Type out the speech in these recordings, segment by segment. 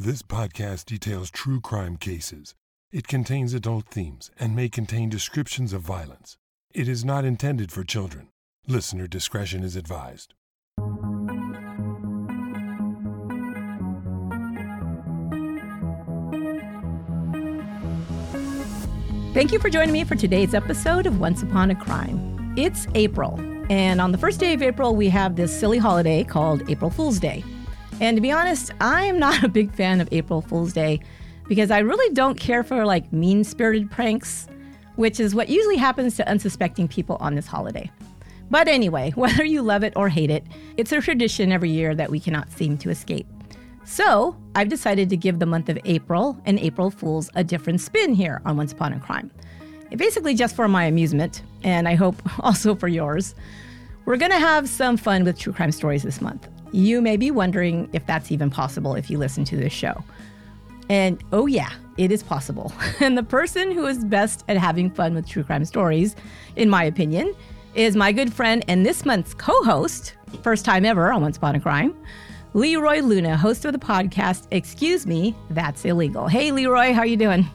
This podcast details true crime cases. It contains adult themes and may contain descriptions of violence. It is not intended for children. Listener discretion is advised. Thank you for joining me for today's episode of Once Upon a Crime. It's April, and on the first day of April, we have this silly holiday called April Fool's Day. And to be honest, I'm not a big fan of April Fool's Day because I really don't care for like mean spirited pranks, which is what usually happens to unsuspecting people on this holiday. But anyway, whether you love it or hate it, it's a tradition every year that we cannot seem to escape. So, I've decided to give the month of April and April Fools a different spin here on Once Upon a Crime. Basically, just for my amusement, and I hope also for yours. We're to have some fun with true crime stories this month. You may be wondering if that's even possible if you listen to this show. And oh, yeah, it is possible. And the person who is best at having fun with true crime stories, in my opinion, is my good friend and this month's co host, first time ever on Once Upon a Crime, Leroy Luna, host of the podcast Excuse Me, That's Illegal. Hey, Leroy, how you doing?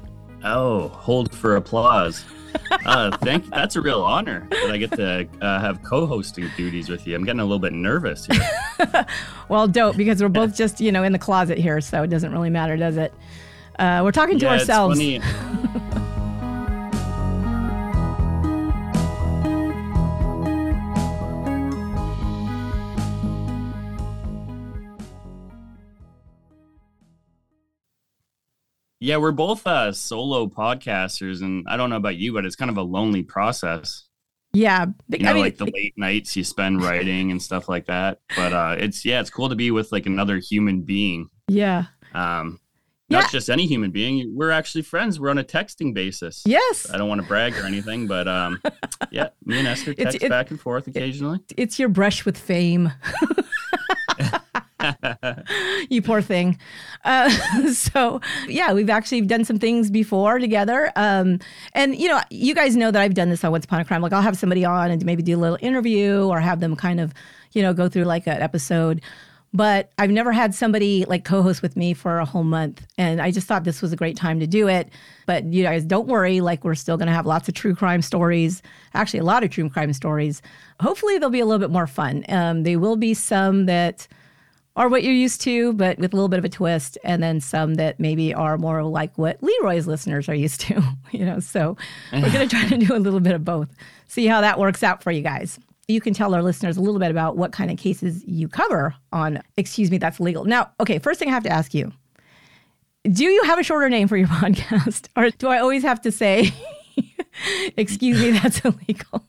Oh, hold for applause. Uh, thank. That's a real honor that I get to uh, have co-hosting duties with you. I'm getting a little bit nervous here. well, don't because we're both just you know in the closet here, so it doesn't really matter, does it? Uh, we're talking to Yeah, it's ourselves. Yeah, we're both uh, solo podcasters, and I don't know about you, but it's kind of a lonely process. Yeah, You know, I mean, like the late nights you spend writing and stuff like that. But uh, it's yeah, it's cool to be with like another human being. yeah, Um, not Yeah. just any human being. We're actually friends. We're on a texting basis. yes, I don't want to brag or anything, but um, yeah, me and Esther It's- text it- back and forth occasionally. it's your brush with fame. you poor thing. Uh, so yeah, we've actually done some things before together. Um, and you know, you guys know that I've done this on Once Upon a Crime. Like I'll have somebody on and maybe do a little interview or have them kind of, you know, go through like an episode. But I've never had somebody like co-host with me for a whole month, and I just thought this was a great time to do it. But you guys, don't worry. Like we're still going to have lots of true crime stories. Actually, a lot of true crime stories. Hopefully, they'll be a little bit more fun. Um, they will be some that are what you're used to, but with a little bit of a twist, and then some that maybe are more like what Leroy's listeners are used to. You know, so we're going to try to do a little bit of both. See how that works out for you guys. You can tell our listeners a little bit about what kind of cases you cover on Excuse Me, That's Illegal. Now, okay, first thing I have to ask you do you have a shorter name for your podcast? Or do I always have to say, Excuse me, that's illegal?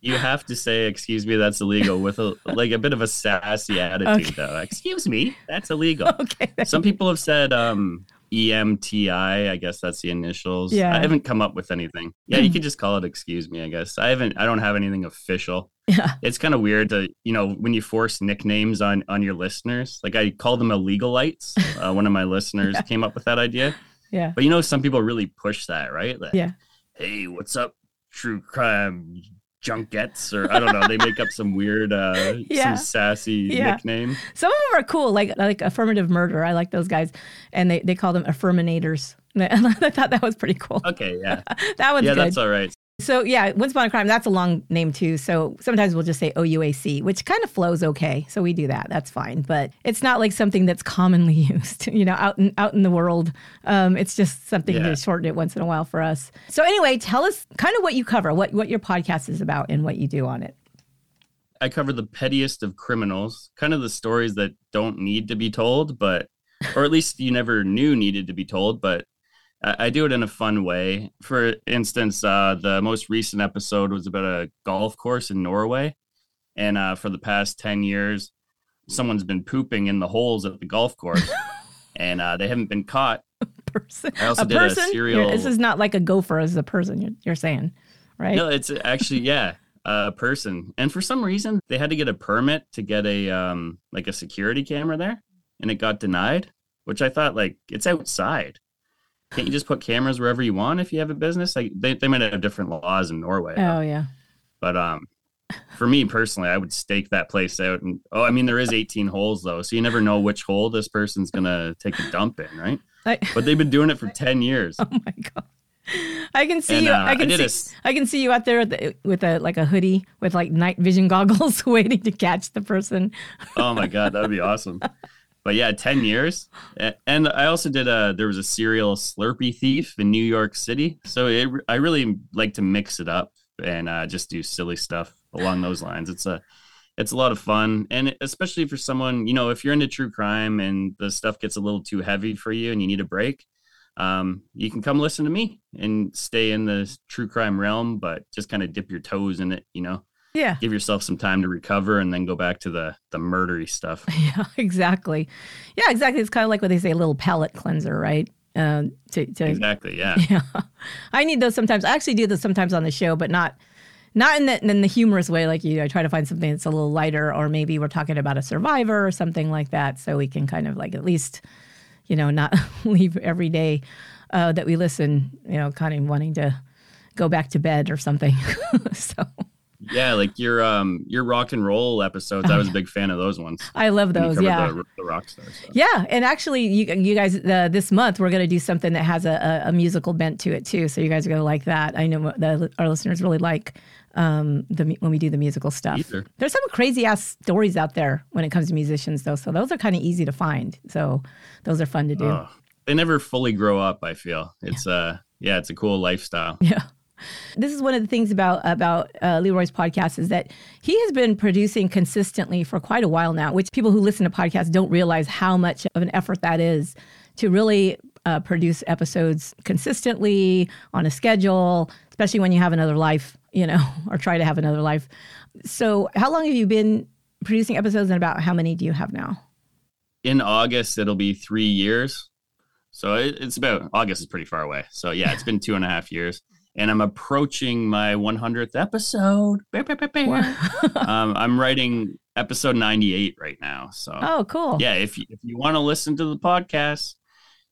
You have to say, "Excuse me, that's illegal," with a like a bit of a sassy attitude, Okay. though. Excuse me, that's illegal. Okay. Some people have said um, EMTI. I guess that's the initials. Yeah. I haven't come up with anything. Yeah, you could just call it "Excuse me." I guess I haven't. I don't have anything official. Yeah. It's kind of weird to you know when you force nicknames on on your listeners. Like I call them illegalites. Uh, one of my listeners came up with that idea. Yeah. But you know, some people really push that, right? Like, Yeah. Hey, what's up, true crime junkets? Or I don't know. They make up some weird, uh, Yeah. some sassy Yeah. nickname. Some of them are cool, like like affirmative murder. I like those guys, and they, they call them affirminators. I thought that was pretty cool. Okay, yeah, That one's yeah, good. that's all right. So yeah, once upon a crime. That's a long name too. So sometimes we'll just say OUAC, which kind of flows okay. So we do that. That's fine, but it's not like something that's commonly used. You know, out in out in the world, um, it's just something Yeah. to shorten it once in a while for us. So anyway, tell us kind of what you cover, what what your podcast is about, and what you do on it. I cover the pettiest of criminals, kind of the stories that don't need to be told, but or at least you never knew needed to be told, but I, do it in a fun way. For instance, uh, the most recent episode was about a golf course in Norway, and uh, for the past ten years, someone's been pooping in the holes at the golf course, and uh, they haven't been caught. Person, I also a did a person. serial- You're- This is not like a gopher as a person. You're, you're saying, right? No, it's actually yeah, a person. And for some reason, they had to get a permit to get a um like a security camera there, and it got denied. Which I thought like it's outside. Can't you just put cameras wherever you want if you have a business? Like they, they might have different laws in Norway, Oh yeah. but um for me personally, I would stake that place out. And oh, I mean, there is 18 holes though, so you never know which hole this person's gonna take a dump in, right? I, But they've been doing it for 10 years. oh my god. I can see And, you. uh, I can I see. a I can see you out there with, the, with a like a hoodie with like night vision goggles, waiting to catch the person. Oh my god, that'd be awesome. But yeah, 10 years. And I also did a there was a serial Slurpee thief in New York City. So it, I really like to mix it up and uh, just do silly stuff along those lines. It's a it's a lot of fun and especially for someone, you know, if you're into true crime and the stuff gets a little too heavy for you and you need a break, um, you can come listen to me and stay in the true crime realm, but just kind of dip your toes in it, you know Yeah. give yourself some time to recover and then go back to the the murdery stuff. Yeah, exactly. Yeah, exactly. It's kind of like what they say, a little palate cleanser, right? Um, to, to Exactly. Yeah. yeah, I need those sometimes. I actually do those sometimes on the show, but not not in the in the humorous way like you. I try to find something that's a little lighter, or maybe we're talking about a survivor or something like that, so we can kind of like at least, you know, not leave every day uh, that we listen, you know, kind of wanting to go back to bed or something. so Yeah. Like your um your rock and roll episodes. I was a big fan of those ones. I love those. Yeah. The, the rock stars. stuff. Yeah, and actually, you you guys, uh, this month we're going to do something that has a, a, musical bent to it too. So you guys are going to like that. I know the, our listeners really like um, the when we do the musical stuff. Either. There's some crazy ass stories out there when it comes to musicians, though. So those are kind of easy to find. So those are fun to do. Oh, they never fully grow up. I feel it's uh yeah, it's a cool lifestyle. Yeah. This is one of the things about about uh, Leroy's podcast is that he has been producing consistently for quite a while now, which people who listen to podcasts don't realize how much of an effort that is to really uh, produce episodes consistently on a schedule, especially when you have another life, you know, or try to have another life. So, how long have you been producing episodes, and about how many do you have now? In August, it'll be three years. So it, it's about August is pretty far away. So yeah, it's been two and a half years, and I'm approaching my 100th episode. Um, I'm writing episode 98 right now. So Oh, cool. yeah, if you, if you want to listen to the podcast,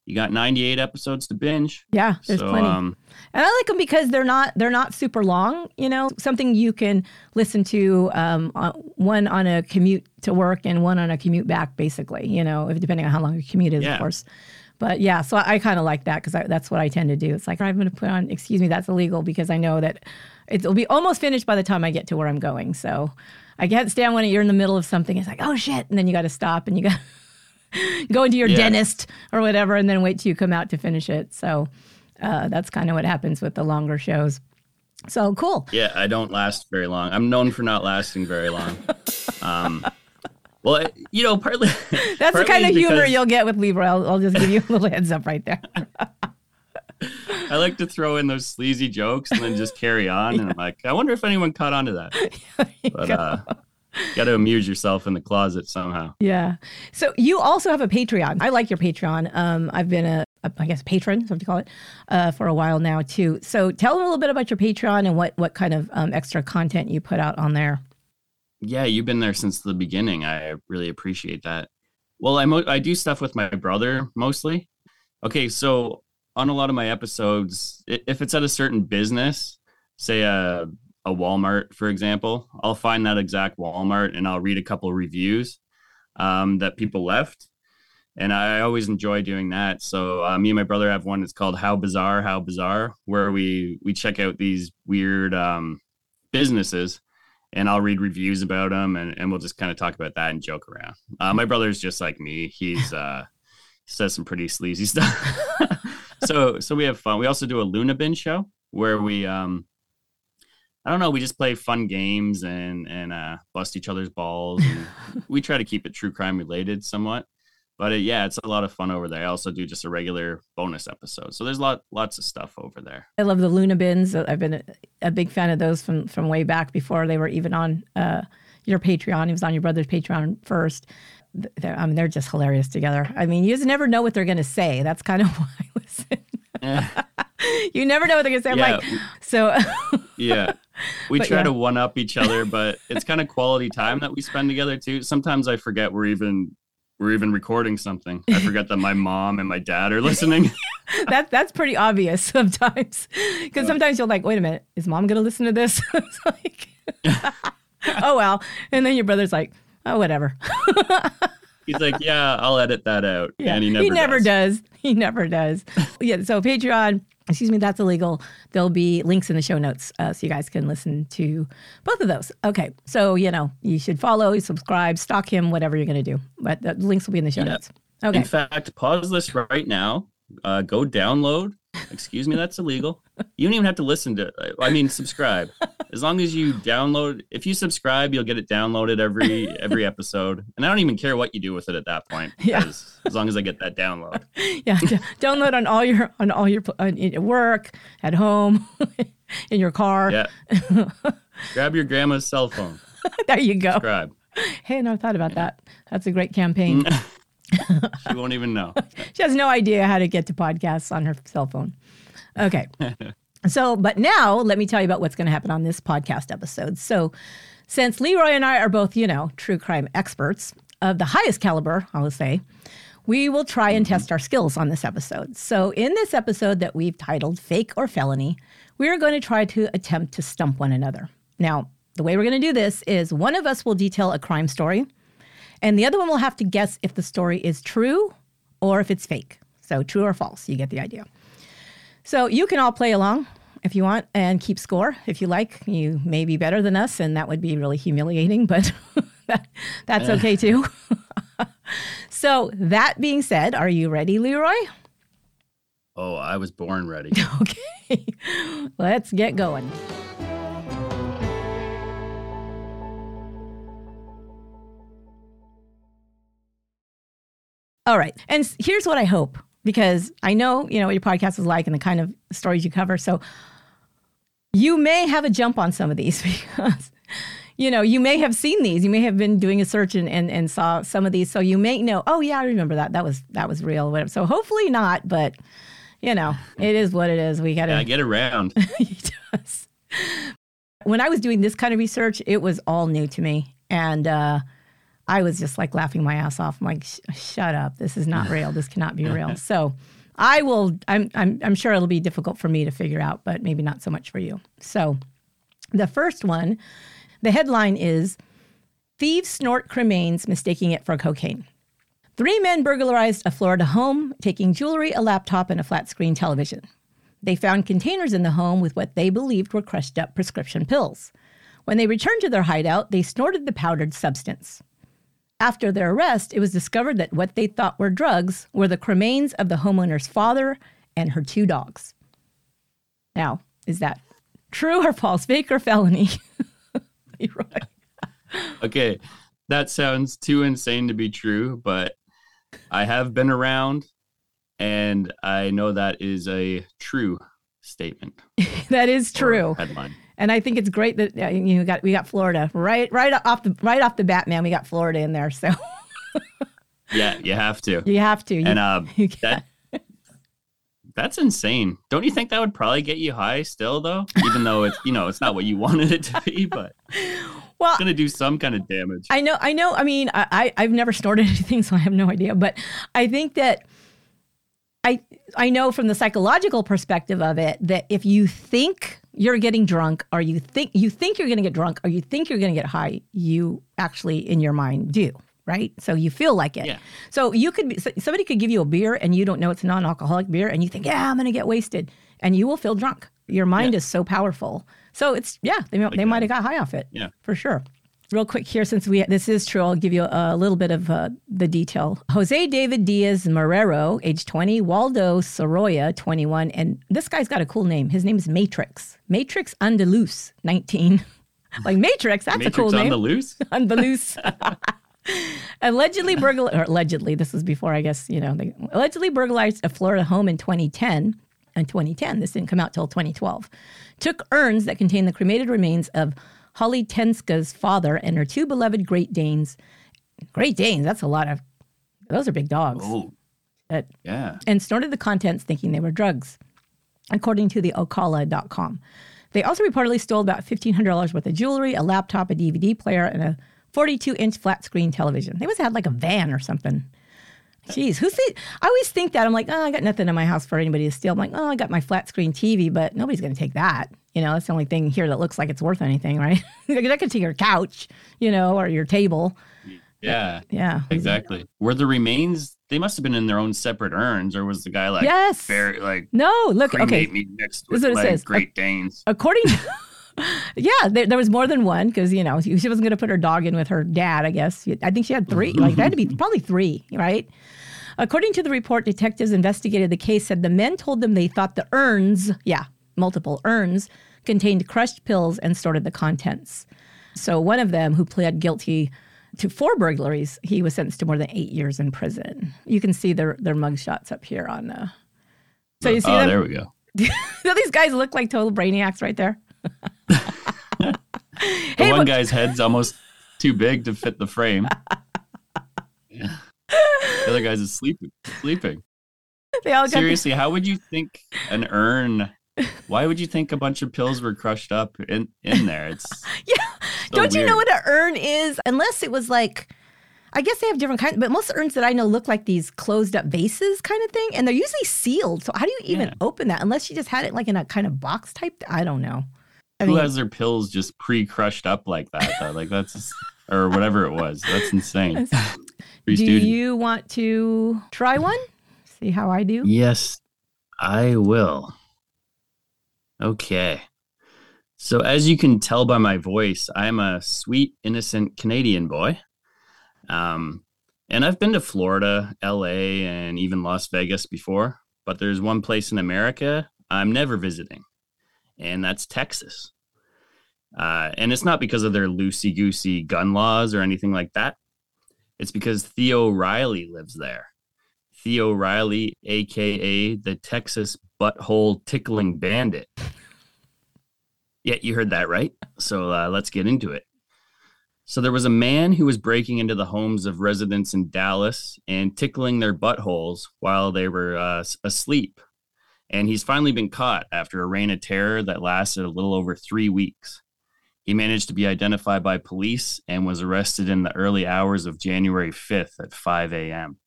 you got 98 episodes to binge. Yeah, there's so, plenty. Um, And I like them because they're not they're not super long. You know, something you can listen to um, on, one on a commute to work and one on a commute back, basically. You know, if, depending on how long your commute is, Yeah. of course. But yeah, so I, I kind of like that because that's what I tend to do. It's like I'm going to put on. Excuse me, that's illegal because I know that it'll be almost finished by the time I get to where I'm going. So I can't stand when you're in the middle of something. It's like oh shit, and then you got to stop and you got go into your Yeah. dentist or whatever, and then wait till you come out to finish it. So uh, that's kind of what happens with the longer shows. So cool. yeah, I don't last very long. I'm known for not lasting very long. Um, well, you know, partly That's the kind of partly humor because you'll get with Leroy. I'll, I'll just give you a little heads up right there. I like to throw in those sleazy jokes and then just carry on. And I'm like, I wonder if anyone caught on to that. But uh, got to amuse yourself in the closet somehow. Yeah. So you also have a Patreon. I like your Patreon. Um, I've been a, a I guess, patron, what you call it, uh, for a while now too. So tell them a little bit about your Patreon and what what kind of um, extra content you put out on there. Yeah, you've been there since the beginning. I really appreciate that. Well, I mo- I do stuff with my brother mostly. Okay, so on a lot of my episodes, if it's at a certain business, say a a Walmart, for example, I'll find that exact Walmart and I'll read a couple reviews um, that people left, and I always enjoy doing that. So uh, me and my brother have one. It's called "How Bizarre, How Bizarre," where we we check out these weird um, businesses and I'll read reviews about them and, and we'll just kind of talk about that and joke around. Uh, my brother's just like me. He's uh says some pretty sleazy stuff. so so we have fun. We also do a Luna Bin show where we um I don't know, we just play fun games and and uh bust each other's balls we try to keep it true crime related somewhat. But uh, yeah, it's a lot of fun over there. I also do just a regular bonus episode. So there's lot lots of stuff over there. I love the Luna bins. I've been a, a big fan of those from from way back before they were even on uh, your Patreon. It was on your brother's Patreon first. They're, I mean, they're just hilarious together. I mean, you just never know what they're going to say. That's kind of why I listen. Eh, you never know what they're going to say. I'm Yeah, like, so yeah we But try yeah. to one up each other but it's kind of quality time that we spend together too sometimes i forget we're even we're even recording something i forget that my mom and my dad are listening that that's pretty obvious sometimes because sometimes you're like, wait a minute, is mom going to listen to this? it's like, oh well. And then your brother's like, oh whatever. He's like, yeah, I'll edit that out. Yeah, and he never, does. He never does. yeah. So Patreon, excuse me, that's illegal. There'll be links in the show notes uh, so you guys can listen to both of those. Okay. So you know you should follow, subscribe, stalk him, whatever you're going to do. But the links will be in the show Yeah. notes. Okay. In fact, pause this right now. Uh, go download. Excuse me, that's illegal. You don't even have to listen to. I mean, subscribe. As long as you download, if you subscribe, you'll get it downloaded every every episode. And I don't even care what you do with it at that point. Yeah. As long as I get that download. yeah. download on all your on all your on, at work, at home, in your car. Yeah. Grab your grandma's cell phone. there you go. Subscribe. Hey, I never thought about that. That's a great campaign. She won't even know. She has no idea how to get to podcasts on her cell phone. Okay. so, but now let me tell you about what's going to happen on this podcast episode. So, since Leroy and I are both, you know, true crime experts of the highest caliber, I will say, we will try and mm-hmm. test our skills on this episode. So, in this episode that we've titled Fake or Felony, we are going to try to attempt to stump one another. Now, the way we're going to do this is one of us will detail a crime story, and the other one will have to guess if the story is true or if it's fake. So, true or false, you get the idea. So, you can all play along if you want and keep score if you like. You may be better than us, and that would be really humiliating, but that, that's okay too. so, that being said, are you ready, Leroy? Oh, I was born ready. Okay, let's get going. All right. And here's what I hope because I know, you know, what your podcast is like and the kind of stories you cover. So you may have a jump on some of these because, you know, you may have seen these. You may have been doing a search and, and, and saw some of these. So you may know, oh yeah, I remember that. That was that was real. Whatever. So hopefully not, but you know, it is what it is. We gotta Yeah, get around. he does. When I was doing this kind of research, it was all new to me. And uh, I was just like laughing my ass off. I'm like, shut up. This is not real. This cannot be real. So I will, I'm, I'm, I'm sure it'll be difficult for me to figure out, but maybe not so much for you. So the first one, the headline is Thieves snort cremains, mistaking it for cocaine. Three men burglarized a Florida home, taking jewelry, a laptop, and a flat screen television. They found containers in the home with what they believed were crushed up prescription pills. When they returned to their hideout, they snorted the powdered substance. After their arrest, it was discovered that what they thought were drugs were the cremains of the homeowner's father and her two dogs. Now, is that true or false, fake or felony? Okay, that sounds too insane to be true, but I have been around and I know that is a true statement. that is true. Headline. And I think it's great that uh, you got we got Florida right right off the right off the bat, man. We got Florida in there, so Yeah, you have to. you have to. You, And uh, you that that's insane. Don't you think that would probably get you high still though? Even though it's you know, it's not what you wanted it to be, but well, it's gonna do some kind of damage. I know, I know. I mean, I, I I've never snorted anything, so I have no idea. But I think that I I know from the psychological perspective of it that if you think you're getting drunk, or you think you think you're going to get drunk, or you think you're going to get high, you actually in your mind do. Right, so you feel like it. Yeah. So you could be so- somebody could give you a beer and you don't know it's a non-alcoholic beer, and you think, yeah, I'm going to get wasted, and you will feel drunk. Your mind is so powerful. So it's yeah, they they might have got high off it. Yeah. for sure. Real quick here, since we this is true, I'll give you a, little bit of uh, the detail. Jose David Diaz Marrero, age 20, Waldo Soroya, 21, and this guy's got a cool name. His name is Matrix. Matrix Andaluz, 19. like Matrix, that's Matrix a cool on name. the loose? Allegedly burglar or allegedly this was before I guess you know they allegedly burglarized a Florida home in 2010 and 2010 this didn't come out till 2012 took urns that contained the cremated remains of Holly Tenska's father and her two beloved Great Danes Great Danes that's a lot of those are big dogs Oh, That- yeah. and snorted the contents thinking they were drugs, according to the Ocala.com. They also reportedly stole about $1,500 worth of jewelry, a laptop, a DVD player, and a 42 inch flat screen television. They must have had like a van or something. Jeez, who's the? I always think that I'm like, oh, I got nothing in my house for anybody to steal. I'm like, oh, I got my flat screen TV, but nobody's going to take that. You know, that's the only thing here that looks like it's worth anything, right? They're going to take your couch, you know, or your table. Yeah, Yeah. exactly. Were the remains? They must have been in their own separate urns, or was the guy like Yes. very like No, look, okay. me next with what it like says. Great Danes? According Yeah, there, there was more than one because, you know, she wasn't going to put her dog in with her dad, I guess. I think she had three. Like, that had to be probably three, right? According to the report, detectives investigated the case said the men told them they thought the urns, yeah, multiple urns, contained crushed pills and stored the contents. So one of them, who pled guilty to four burglaries, he was sentenced to more than eight years in prison. You can see their their mugshots up here on. Uh, so you see oh, them? there we go. Do these guys look like total brainiacs right there? The Hey, one but- guy's head's almost too big to fit the frame. The other guy's is sleeping. Sleeping. They all got the- Seriously, how would you think an urn? Why would you think a bunch of pills were crushed up in in there? It's Yeah. so Don't you know what an urn is? Unless it was like, I guess they have different kinds, but most urns that I know look like these closed up vases kind of thing, and they're usually sealed. So how do you even Yeah. open that? Unless you just had it like in a kind of box type. I don't know. I Who mean, has their pills just pre-crushed up like that? Though? Like that's or whatever it was. That's insane. do Pre-student. you want to try one? See how I do. Yes, I will. Okay. So, as you can tell by my voice, I'm a sweet, innocent Canadian boy. Um, and I've been to Florida, LA, and even Las Vegas before, but there's one place in America I'm never visiting, and that's Texas. Uh, and it's not because of their loosey goosey gun laws or anything like that. It's because Theo Riley lives there. Theo Riley, aka the Texas Butthole Tickling Bandit. Yeah, you heard that right. So uh, let's get into it. So there was a man who was breaking into the homes of residents in Dallas and tickling their buttholes while they were uh, asleep. And he's finally been caught after a reign of terror that lasted a little over three weeks. He managed to be identified by police and was arrested in the early hours of January 5th at 5 a.m.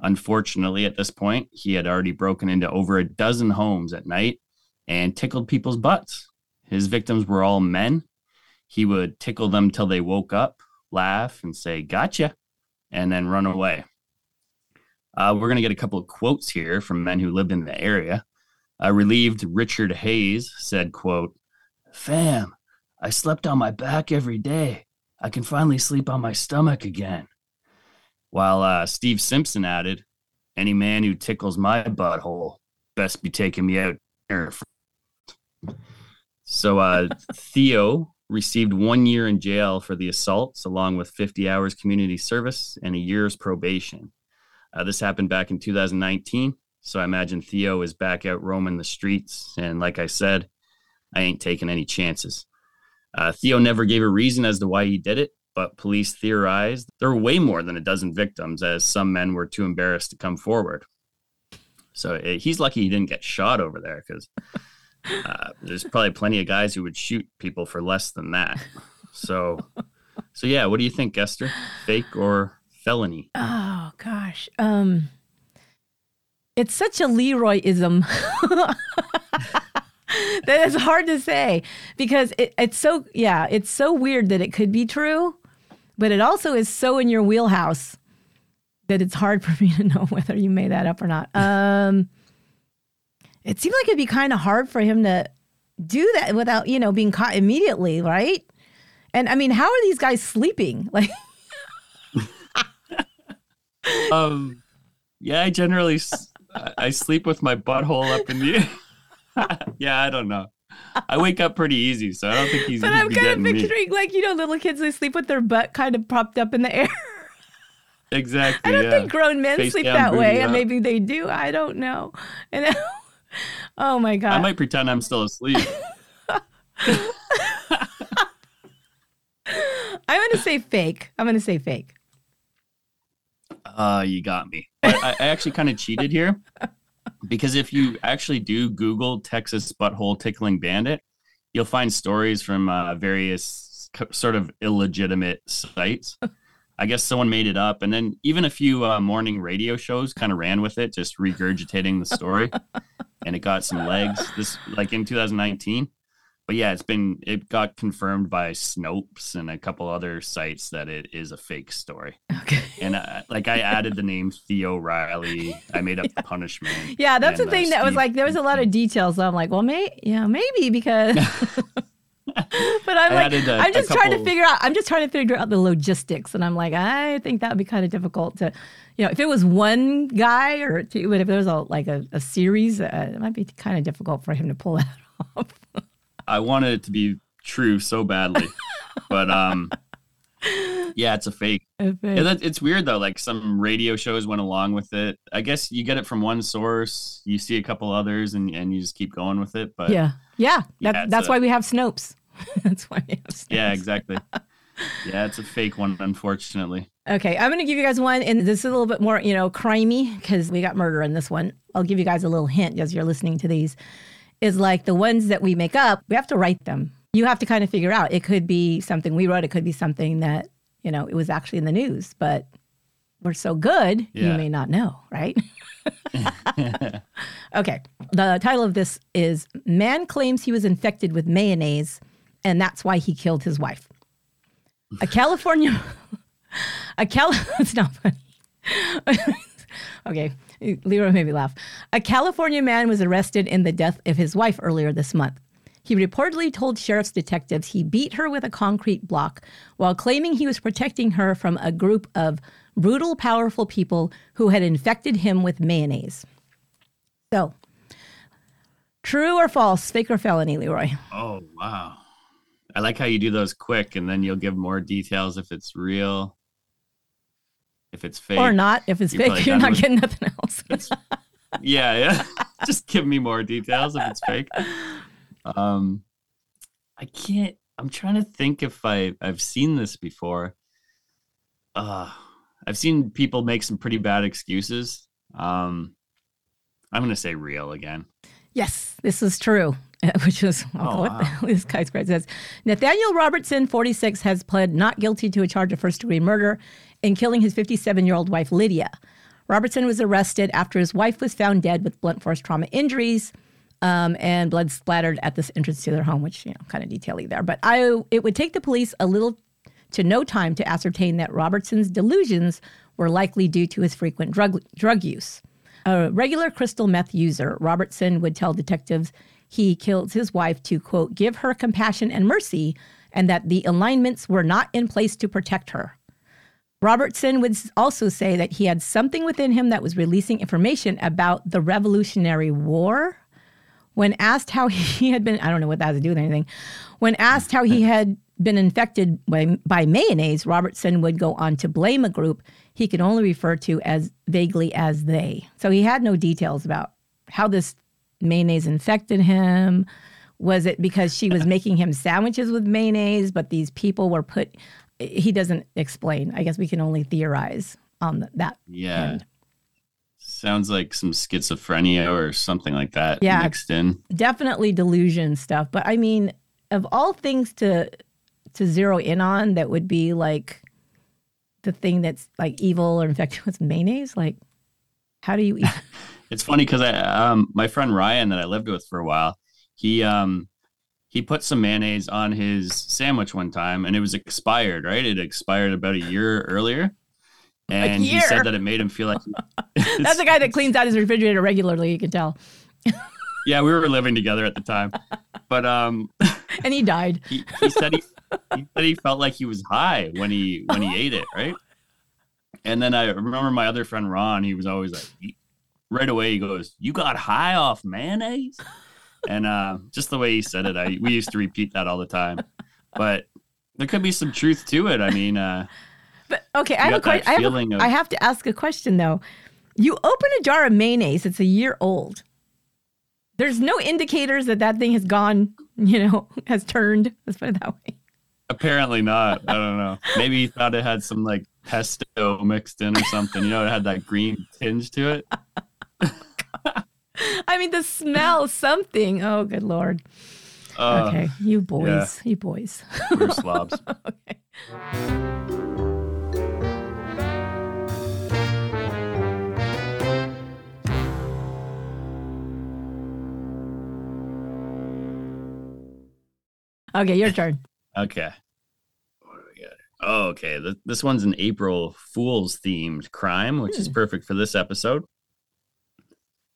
Unfortunately, at this point, he had already broken into over a dozen homes at night and tickled people's butts. His victims were all men. He would tickle them till they woke up, laugh, and say, Gotcha, and then run away. Uh, we're going to get a couple of quotes here from men who lived in the area. Uh, relieved Richard Hayes said, quote, Fam, I slept on my back every day. I can finally sleep on my stomach again. While uh, Steve Simpson added, Any man who tickles my butthole best be taking me out. So uh, Theo received one year in jail for the assaults, along with 50 hours community service and a year's probation. Uh, this happened back in 2019. So I imagine Theo is back out roaming the streets. And like I said, I ain't taking any chances. Uh, Theo never gave a reason as to why he did it, but police theorized there were way more than a dozen victims, as some men were too embarrassed to come forward. So uh, he's lucky he didn't get shot over there because uh, there's probably plenty of guys who would shoot people for less than that. So, so yeah, what do you think, Esther? Fake or felony? Oh gosh. Um it's such a Leroyism that it's hard to say because it, it's so yeah, it's so weird that it could be true, but it also is so in your wheelhouse that it's hard for me to know whether you made that up or not. Um it seems like it'd be kind of hard for him to do that without, you know, being caught immediately, right? And I mean, how are these guys sleeping? Like Um, yeah, I generally I sleep with my butthole up in the. yeah, I don't know. I wake up pretty easy, so I don't think he's. But I'm kind of getting me. picturing like you know little kids they sleep with their butt kind of propped up in the air. Exactly. I don't yeah. think grown men Face sleep down, that way, booty and maybe they do. I don't know. And oh my god, I might pretend I'm still asleep. I'm gonna say fake. I'm gonna say fake. Uh, you got me. I, I actually kind of cheated here because if you actually do Google Texas butthole tickling bandit, you'll find stories from uh, various co- sort of illegitimate sites. I guess someone made it up, and then even a few uh, morning radio shows kind of ran with it, just regurgitating the story, and it got some legs. This like in 2019, but yeah, it's been it got confirmed by Snopes and a couple other sites that it is a fake story. Okay. And uh, like I added the name Theo Riley, I made up the punishment. Yeah, that's the thing uh, that was like there was a lot of details. So I'm like, well, may yeah, maybe because. but I'm I like, I'm just trying to figure out. I'm just trying to figure out the logistics, and I'm like, I think that would be kind of difficult to, you know, if it was one guy or two, but if there was a like a, a series, uh, it might be kind of difficult for him to pull that off. I wanted it to be true so badly, but um, yeah, it's a fake. If it- Yeah, that, it's weird though. Like some radio shows went along with it. I guess you get it from one source, you see a couple others, and and you just keep going with it. But yeah, yeah, Yeah, that, that's a- why we have Snopes. that's why we have Snopes. yeah, exactly. yeah, it's a fake one, unfortunately. Okay, I'm going to give you guys one, and this is a little bit more, you know, crimey because we got murder in this one. I'll give you guys a little hint as you're listening to these. Is like the ones that we make up, we have to write them. You have to kind of figure out. It could be something we wrote. It could be something that you know it was actually in the news, but we're so good, you may not know, right? okay. The title of this is "Man claims he was infected with mayonnaise, and that's why he killed his wife." A California a Cal it's not funny. okay, Leroy made me laugh. A California man was arrested in the death of his wife earlier this month. He reportedly told sheriff's detectives he beat her with a concrete block while claiming he was protecting her from a group of brutal, powerful people who had infected him with mayonnaise. So, true or false, fake or felony, Leroy? Oh wow! I like how you do those quick, and then you'll give more details if it's real, if it's fake, Or not? If it's You're fake, you're not with- getting nothing else. Yeah, yeah. Just give me more details if it's fake. Um, I can't. I'm trying to think if I I've seen this before. Uh, I've seen people make some pretty bad excuses. Um, I'm gonna say real again. Yes, this is true. Which is oh, what the wow. hell this guy's great says. Nathaniel Robertson, 46, has pled not guilty to a charge of first degree murder in killing his 57 year old wife Lydia. Robertson was arrested after his wife was found dead with blunt force trauma injuries um, and blood splattered at this entrance to their home, which you know kind of detaily there. But I, it would take the police a little to no time to ascertain that Robertson's delusions were likely due to his frequent drug drug use. A regular crystal meth user, Robertson would tell detectives he killed his wife to, quote, give her compassion and mercy, and that the alignments were not in place to protect her. Robertson would also say that he had something within him that was releasing information about the Revolutionary War. When asked how he had been, I don't know what that has to do with anything. When asked how he had been infected by, by mayonnaise, Robertson would go on to blame a group he could only refer to as vaguely as they. So he had no details about how this mayonnaise infected him. Was it because she was making him sandwiches with mayonnaise, but these people were put? He doesn't explain. I guess we can only theorize on that. Yeah, end. sounds like some schizophrenia or something like that Yeah. mixed in. definitely delusion stuff but i mean of all things to to zero in on that would be like the thing that's like evil or infected with mayonnaise like how do you eat It's funny because I um my friend Ryan that I lived with for a while, he um he put some mayonnaise on his sandwich one time and it was expired, right? It expired about a year earlier. And he said that it made him feel like that's the guy that cleans out his refrigerator regularly you can tell Yeah, we were living together at the time. But um and he died he, he said he, he said he felt like he was high when he when he ate it, right? And then I remember my other friend Ron, he was always like right away he goes, "You got high off mayonnaise?" And uh, just the way he said it, I we used to repeat that all the time. But there could be some truth to it. I mean, uh, but okay i have a got that question I, have a- of- I have to ask a question though you open a jar of mayonnaise it's a year old there's no indicators that that thing has gone you know has turned let's put it that way apparently not. I don't know. Maybe he thought it had some like pesto mixed in or something. You know, it had that green tinge to it. I mean, the smell, something. Oh, good lord. Uh, okay, you boys, yeah. you boys. We're slobs. okay. Okay, your turn. okay. What do we got? Oh, okay. This one's an April Fool's themed crime, which is hmm. perfect for this episode.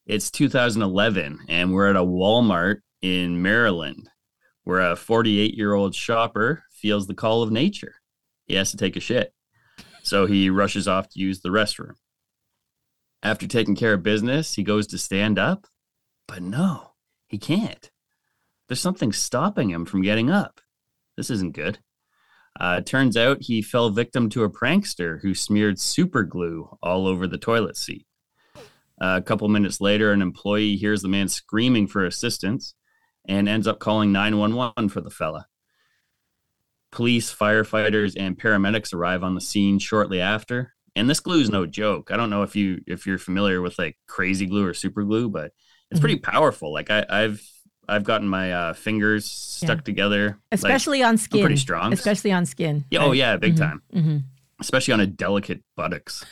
It's 2011, and we're at a Walmart in Maryland where a 48 year old shopper feels the call of nature. He has to take a shit. So he rushes off to use the restroom. After taking care of business, he goes to stand up, but no, he can't. There's something stopping him from getting up. This isn't good. Uh, turns out he fell victim to a prankster who smeared super glue all over the toilet seat. Uh, a couple minutes later, an employee hears the man screaming for assistance and ends up calling 911 for the fella. Police, firefighters, and paramedics arrive on the scene shortly after. And this glue is no joke. I don't know if you if you're familiar with like crazy glue or super glue, but it's pretty powerful. Like I, I've I've gotten my uh, fingers stuck Yeah. together, like, Especially on skin. pretty strong. Especially on skin. yeah, oh yeah, big time hmm especially on a delicate buttocks.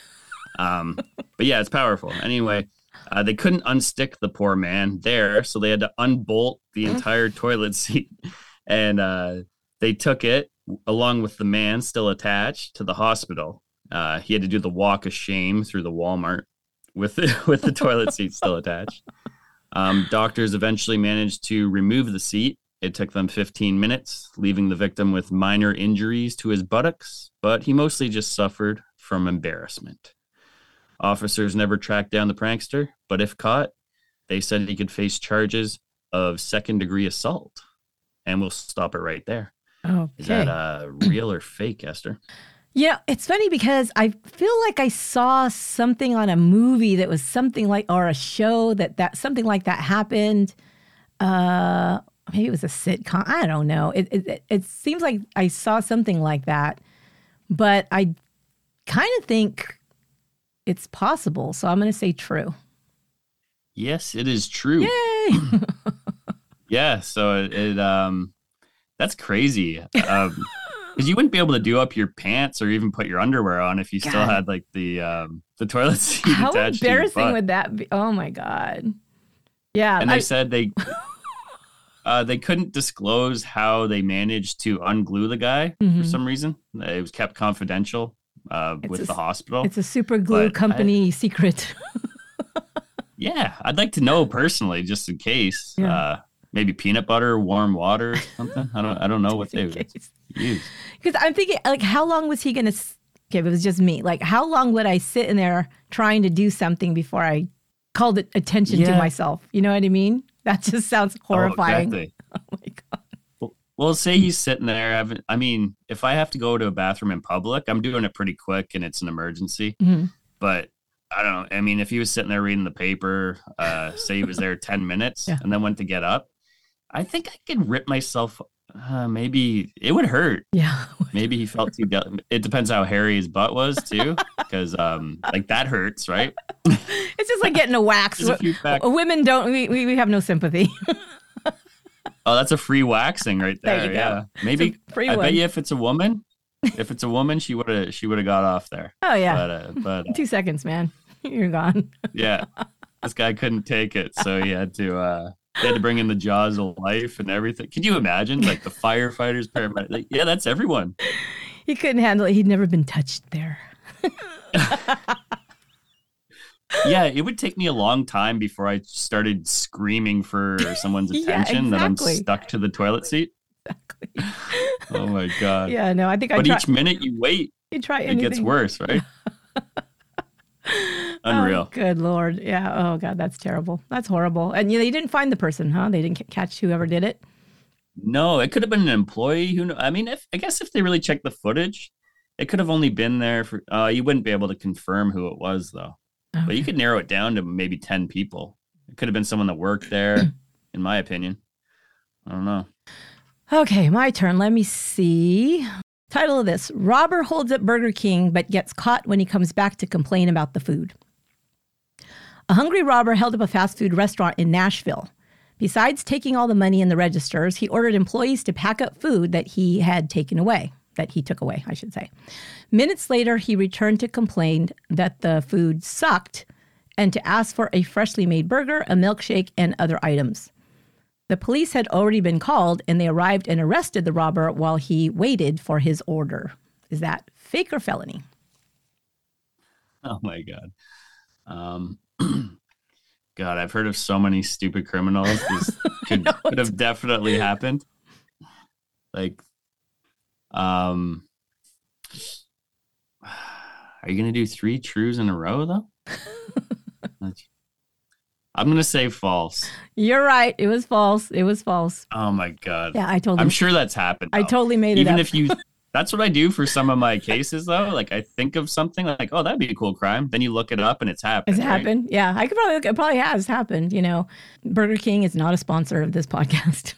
Um, but yeah, it's powerful. Anyway, uh, they couldn't unstick the poor man there, so they had to unbolt the entire toilet seat, and uh, they took it along with the man still attached to the hospital. Uh, he had to do the walk of shame through the Walmart with the, with the toilet seat still attached. Um, doctors eventually managed to remove the seat. It took them 15 minutes, leaving the victim with minor injuries to his buttocks, but he mostly just suffered from embarrassment. Officers never tracked down the prankster, but if caught, they said he could face charges of second degree assault. And we'll stop it right there. Okay. Is that uh, real or fake, Esther? Yeah, it's funny because I feel like I saw something on a movie that was something like, or a show that that something like that happened. Uh, maybe it was a sitcom. I don't know. It it, it seems like I saw something like that, but I kind of think it's possible. So I'm going to say true. Yes, it is true. Yay! Yeah, so it, it um that's crazy. Um because you wouldn't be able to do up your pants or even put your underwear on if you still had like the um the toilet seat How attached embarrassing would that be? Oh my god. Yeah. and they said they uh they couldn't disclose how they managed to unglue the guy Mhm. for some reason. It was kept confidential uh with a the hospital. it's a super glue But I- company secret. Yeah, I'd like to know personally just in case. Yeah. Uh maybe peanut butter, warm water, or something. I don't I don't know what they would use. Because I'm thinking, like, how long was he going to? Okay, if it was just me. Like, how long would I sit in there trying to do something before I called it attention to myself? You know what I mean? That just sounds horrifying. Oh, exactly. Oh my god. Well, say he's sitting there having. I mean, if I have to go to a bathroom in public, I'm doing it pretty quick and it's an emergency. Mhm. But I don't know. I mean, if he was sitting there reading the paper, uh, say he was there 10 minutes Yeah. and then went to get up, I think I could rip myself. Uh, maybe it would hurt. Yeah. Maybe he felt too. It depends how hairy his butt was too, because um, like that hurts, right? It's just like getting a wax. A Women don't. We we have no sympathy. Oh, that's a free waxing right There there. you go. yeah, maybe. Free I one. bet you if it's a woman, if it's a woman, she would have she would have got off there. Oh yeah. But uh, but uh, Two seconds, man. You're gone. yeah, this guy couldn't take it, so he had to uh he had to bring in the jaws of life and everything. Could you imagine, like the firefighters, paramedics? Like, yeah, that's everyone. He couldn't handle it. He'd never been touched there. Yeah, it would take me a long time before I started screaming for someone's Yeah, attention that I'm stuck to the toilet seat. Exactly. Oh my god! Yeah. No, I think I But try. each minute you wait, You try it gets worse, right? Oh, Unreal. good lord. Yeah. Oh god, that's terrible. That's horrible. And you, know, they didn't find the person, huh? They didn't ca- catch whoever did it. No, it could have been an employee who. kn- I mean, if I guess if they really checked the footage, it could have only been there for. Uh, you wouldn't be able to confirm who it was though, but you could narrow it down to maybe ten people. It could have been someone that worked there, in my opinion. I don't know. Okay, my turn. Let me see. Title of this Robber holds up Burger King but gets caught when he comes back to complain about the food. A hungry robber held up a fast food restaurant in Nashville. Besides taking all the money in the registers, he ordered employees to pack up food that he had taken away, that he took away, I should say. Minutes later, he returned to complain that the food sucked and to ask for a freshly made burger, a milkshake, and other items. The police had already been called and they arrived and arrested the robber while he waited for his order. Is that fake or felony? Oh my god. Um God, I've heard of so many stupid criminals. This could, could have definitely happened. Like, um, are you gonna do three trues in a row though? I'm gonna say false. You're right. It was false. It was false. Oh my god. Yeah, I told I'm sure that's happened. I totally made it Even if you, that's what I do for some of my cases though. Like I think of something like, oh, that'd be a cool crime. Then you look it up and it's happened. It's right? happened. Yeah, I could probably. Look. It probably has happened. You know, Burger King is not a sponsor of this podcast.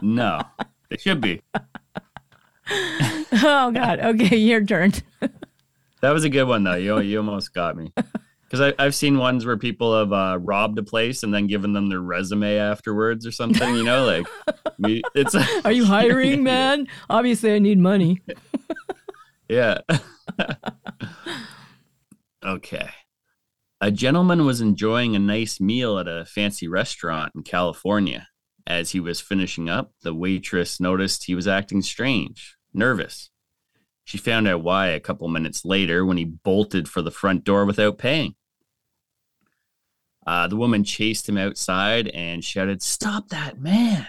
No, it should be. oh God. Okay, your turn. That was a good one though. You you almost got me. Because I've seen ones where people have uh, robbed a place and then given them their resume afterwards or something. You know, like we, it's Are you hiring, man? Obviously, I need money. yeah. okay. A gentleman was enjoying a nice meal at a fancy restaurant in California. As he was finishing up, the waitress noticed he was acting strange, nervous. She found out why a couple minutes later when he bolted for the front door without paying. Uh, the woman chased him outside and shouted, Stop that man!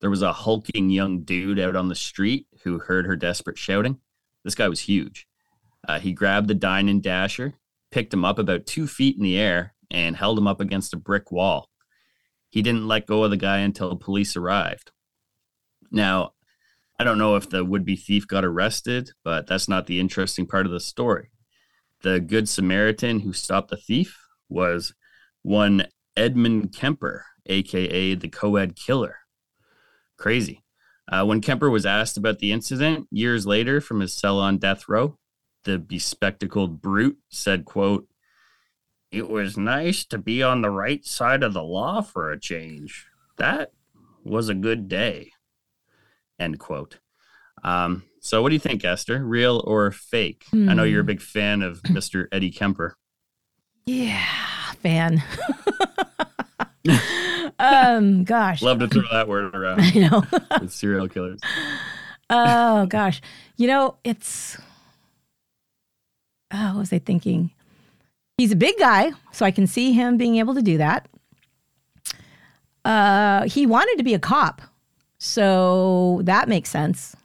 There was a hulking young dude out on the street who heard her desperate shouting. This guy was huge. Uh, he grabbed the dine and dasher, picked him up about two feet in the air, and held him up against a brick wall. He didn't let go of the guy until police arrived. Now, I don't know if the would be thief got arrested, but that's not the interesting part of the story. The Good Samaritan who stopped the thief was one Edmund Kemper, aka the co ed killer. Crazy. Uh, when Kemper was asked about the incident years later from his cell on death row, the bespectacled brute said, quote, It was nice to be on the right side of the law for a change. That was a good day. End quote. Um, so what do you think, Esther? Real or fake? I know you're a big fan of Mr. Eddie Kemper. Yeah, fan. um, gosh. Love to throw that word around I know. with serial killers. oh gosh. You know, it's oh, what was I thinking? He's a big guy, so I can see him being able to do that. Uh, he wanted to be a cop, so that makes sense.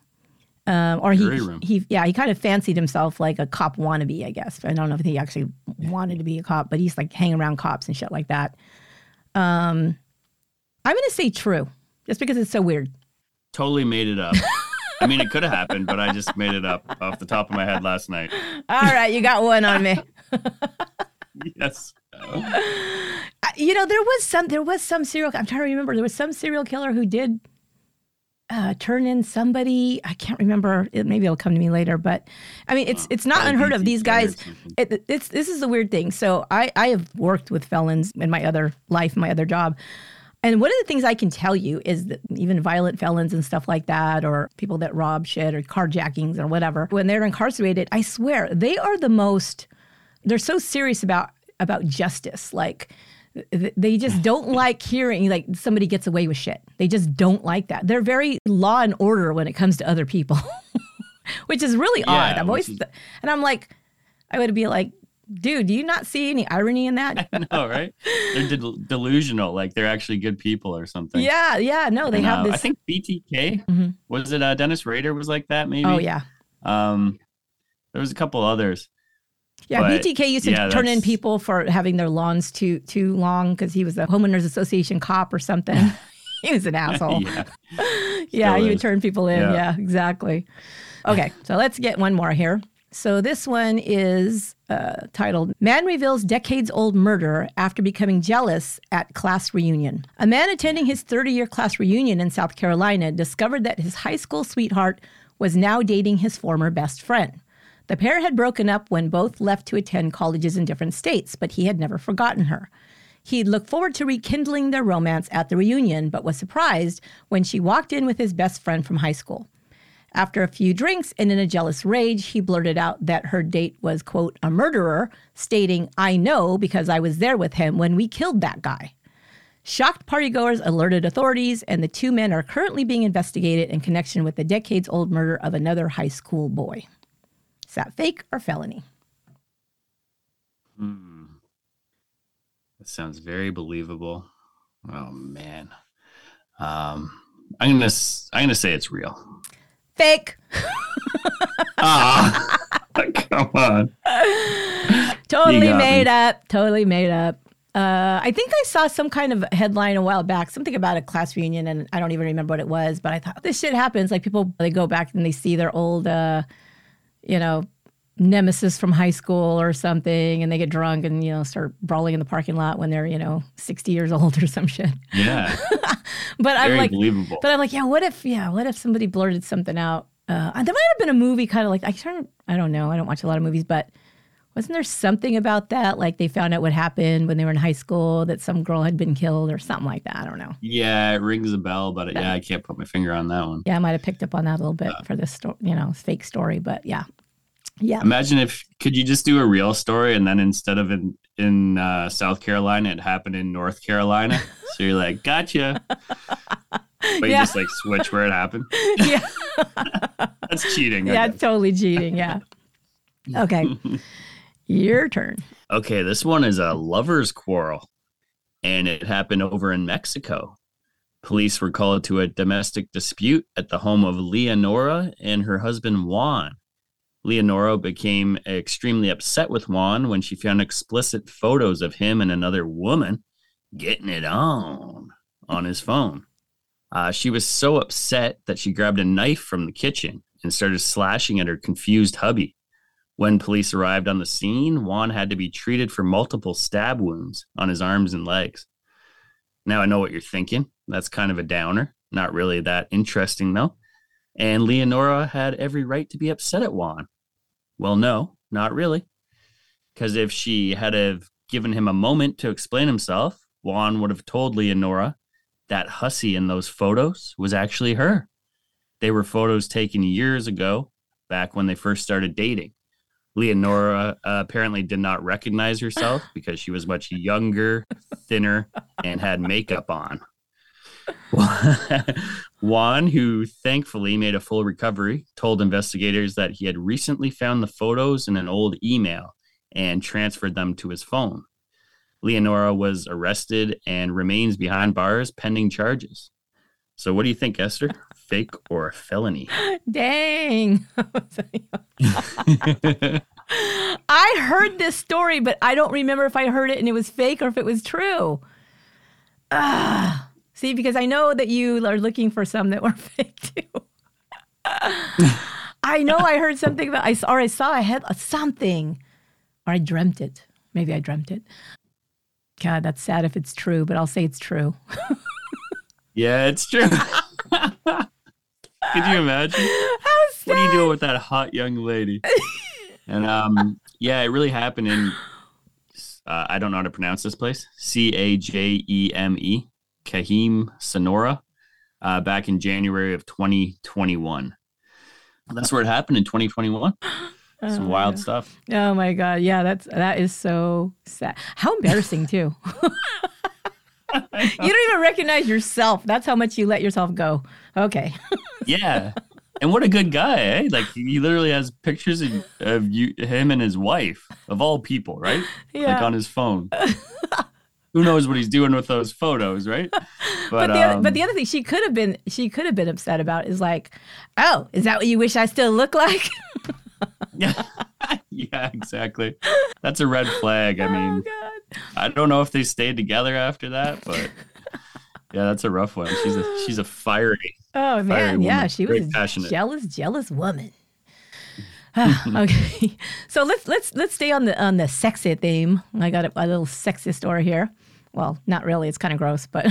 Um, or he, he, yeah, he kind of fancied himself like a cop wannabe, I guess. I don't know if he actually wanted to be a cop, but he's like hanging around cops and shit like that. Um, I'm gonna say true, just because it's so weird. Totally made it up. I mean, it could have happened, but I just made it up off the top of my head last night. All right, you got one on me. Yes. You know there was some there was some serial i'm trying to remember there was some serial killer who did uh, turn in somebody. I can't remember. It, maybe it'll come to me later but i mean it's it's not unheard of. these guys it, it's this is the weird thing. So i i have worked with felons in my other life my other job. And one of the things I can tell you is that even violent felons and stuff like that, or people that rob shit or carjackings or whatever, when they're incarcerated, I swear they are the most. They're so serious about about justice. Like they just don't like hearing like somebody gets away with shit. They just don't like that. They're very law and order when it comes to other people, which is really Yeah, odd. I'm always, is- and I'm like, I would be like, dude, do you not see any irony in that? No, right? They're del- delusional, like they're actually good people or something. yeah, yeah, no, they And, have uh, this. I think BTK Mhm. was it. Uh, Dennis Rader was like that, maybe. oh yeah, Um, there was a couple others. Yeah, But, BTK used to yeah, turn in people for having their lawns too too long because he was a homeowners association cop or something. he was an asshole. yeah. yeah, he would turn people in. Yeah. Yeah, exactly. Okay, so let's get one more here. So this one is uh, titled "Man Reveals Decades Old Murder After Becoming Jealous at Class Reunion." A man attending his 30-year class reunion in South Carolina discovered that his high school sweetheart was now dating his former best friend. The pair had broken up when both left to attend colleges in different states, but he had never forgotten her. He'd looked forward to rekindling their romance at the reunion, but was surprised when she walked in with his best friend from high school. After a few drinks and in a jealous rage, he blurted out that her date was, quote, a murderer, stating, I know because I was there with him when we killed that guy. Shocked partygoers alerted authorities, and the two men are currently being investigated in connection with the decades old murder of another high school boy. Is that fake or felony? Hmm. That sounds very believable. Oh man. Um, I'm gonna I'm gonna say it's real. Fake. Ah, come on. totally made me. up. Totally made up. Uh, I think I saw some kind of headline a while back, something about a class reunion, and I don't even remember what it was. But I thought this shit happens. Like people, they go back and they see their old, uh, you know, nemesis from high school or something, and they get drunk and you know start brawling in the parking lot when they're you know sixty years old or some shit. Yeah, But I'm like, believable. but I'm like, yeah, what if, yeah, what if somebody blurted something out? Uh, there might have been a movie kind of like, I can't, I don't know, I don't watch a lot of movies, but wasn't there something about that? Like they found out what happened when they were in high school that some girl had been killed or something like that. I don't know. yeah, it rings a bell, but yeah, I can't put my finger on that one. Yeah, I might have picked up on that a little bit for this, sto- you know, fake story, but yeah, yeah. Imagine if could you just do a real story and then instead of in in uh, South Carolina, it happened in North Carolina. so you're like, gotcha. But you Yeah. just like switch where it happened. yeah, That's cheating. Yeah, totally cheating. Yeah. Okay, your turn. Okay, this one is a lover's quarrel, and it happened over in Mexico. Police were called to a domestic dispute at the home of Leonora and her husband Juan. Leonora became extremely upset with Juan when she found explicit photos of him and another woman getting it on on his phone. Uh, she was so upset that she grabbed a knife from the kitchen and started slashing at her confused hubby. When police arrived on the scene, Juan had to be treated for multiple stab wounds on his arms and legs. Now I know what you're thinking. That's kind of a downer. Not really that interesting, though. And Leonora had every right to be upset at Juan. Well, no, not really. Because if she had have given him a moment to explain himself, Juan would have told Leonora that hussy in those photos was actually her. They were photos taken years ago, back when they first started dating. Leonora uh, apparently did not recognize herself because she was much younger, thinner, and had makeup on. Juan, who thankfully made a full recovery, told investigators that he had recently found the photos in an old email and transferred them to his phone. Leonora was arrested and remains behind bars pending charges. So, what do you think, Esther? Fake or a felony? Dang. I heard this story, but I don't remember if I heard it and it was fake or if it was true. Ah, see, because I know that you are looking for some that were fake too. I know I heard something about I saw or I saw I had something, or I dreamt it. Maybe I dreamt it. God, that's sad if it's true, but I'll say it's true. yeah, it's true. Could you imagine? What are you doing with that hot young lady? And um, yeah, it really happened in. Uh, I don't know how to pronounce this place. C A J E M E, Cajeme, Sonora, uh, back in January of 2021. That's where it happened in 2021. Some Oh, wild stuff. Oh my god, yeah, that's that is so sad. How embarrassing too. you don't even recognize yourself. That's how much you let yourself go. Okay. Yeah. And what a good guy, eh? Like he literally has pictures of, of you, him and his wife, of all people, right? Yeah. Like on his phone. Who knows what he's doing with those photos, right? But, But the other, um, but the other thing she could have been she could have been upset about is like, oh, is that what you wish I still look like? yeah, yeah, exactly. That's a red flag. I oh mean, god. I don't know if they stayed together after that, but yeah, that's a rough one. She's a she's a fiery. Oh Fiery man, yeah, she Very was passionate. jealous, jealous woman. Ah, okay, so let's let's let's stay on the on the sexy theme. I got a, a little sexy story here. Well, not really. It's kind of gross, but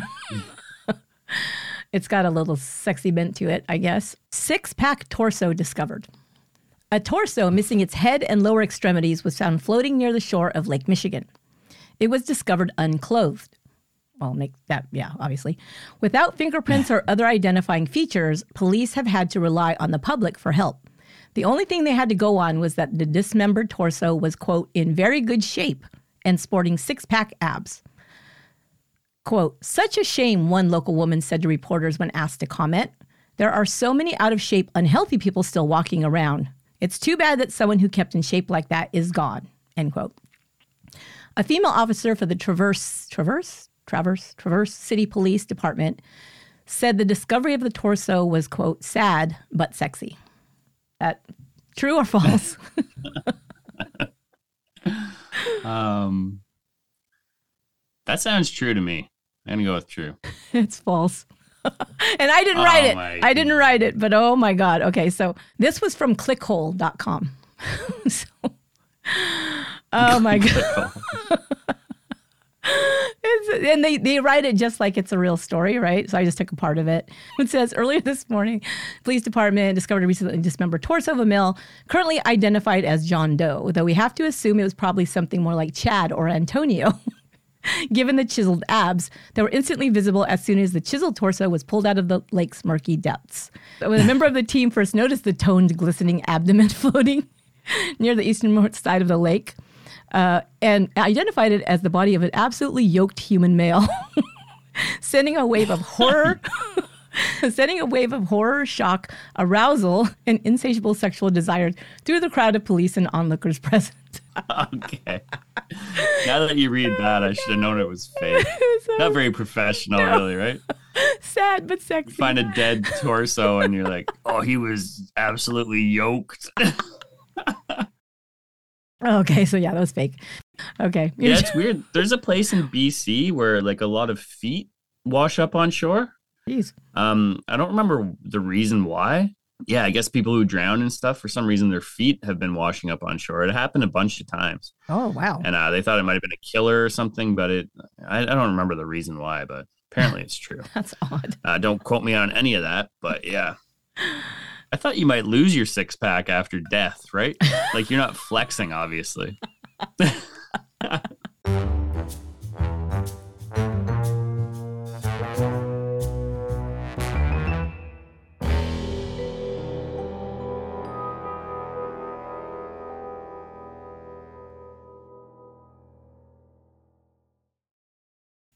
it's got a little sexy bent to it, I guess. Six pack torso discovered. A torso missing its head and lower extremities was found floating near the shore of Lake Michigan. It was discovered unclothed. Well, make that, yeah, obviously. Without fingerprints or other identifying features, police have had to rely on the public for help. The only thing they had to go on was that the dismembered torso was, quote, in very good shape and sporting six pack abs. Quote, such a shame, one local woman said to reporters when asked to comment. There are so many out of shape, unhealthy people still walking around. It's too bad that someone who kept in shape like that is gone. End quote. A female officer for the Traverse, Traverse, Traverse, Traverse City Police Department said the discovery of the torso was, quote, sad but sexy. That true or false? um, that sounds true to me. I'm gonna go with true. it's false. and I didn't write Oh it. my I didn't write it, but oh my God. Okay, so this was from clickhole.com. so, oh my God. And they, they write it just like it's a real story, right? So I just took a part of it. It says earlier this morning, police department discovered a recently dismembered torso of a male currently identified as John Doe, though we have to assume it was probably something more like Chad or Antonio. Given the chiseled abs that were instantly visible as soon as the chiseled torso was pulled out of the lake's murky depths. When a member of the team first noticed the toned, glistening abdomen floating near the easternmost side of the lake, uh, and identified it as the body of an absolutely yoked human male, sending a wave of horror, sending a wave of horror, shock, arousal, and insatiable sexual desire through the crowd of police and onlookers present. okay. Now that you read that, I should have known it was fake. So Not very professional, really, right? sad but sexy. Find a dead torso and you're like, oh, he was absolutely yoked. Okay, so yeah, that was fake. Okay. yeah, it's weird. There's a place in BC where like a lot of feet wash up on shore. Jeez. Um, I don't remember the reason why. Yeah, I guess people who drown and stuff for some reason their feet have been washing up on shore. It happened a bunch of times, Oh wow. and uh, they thought it might have been a killer or something, but it I, I don't remember the reason why, but apparently it's true. That's odd. Uh, don't quote me on any of that, but yeah. I thought you might lose your six pack after death, right? Like you're not flexing, obviously.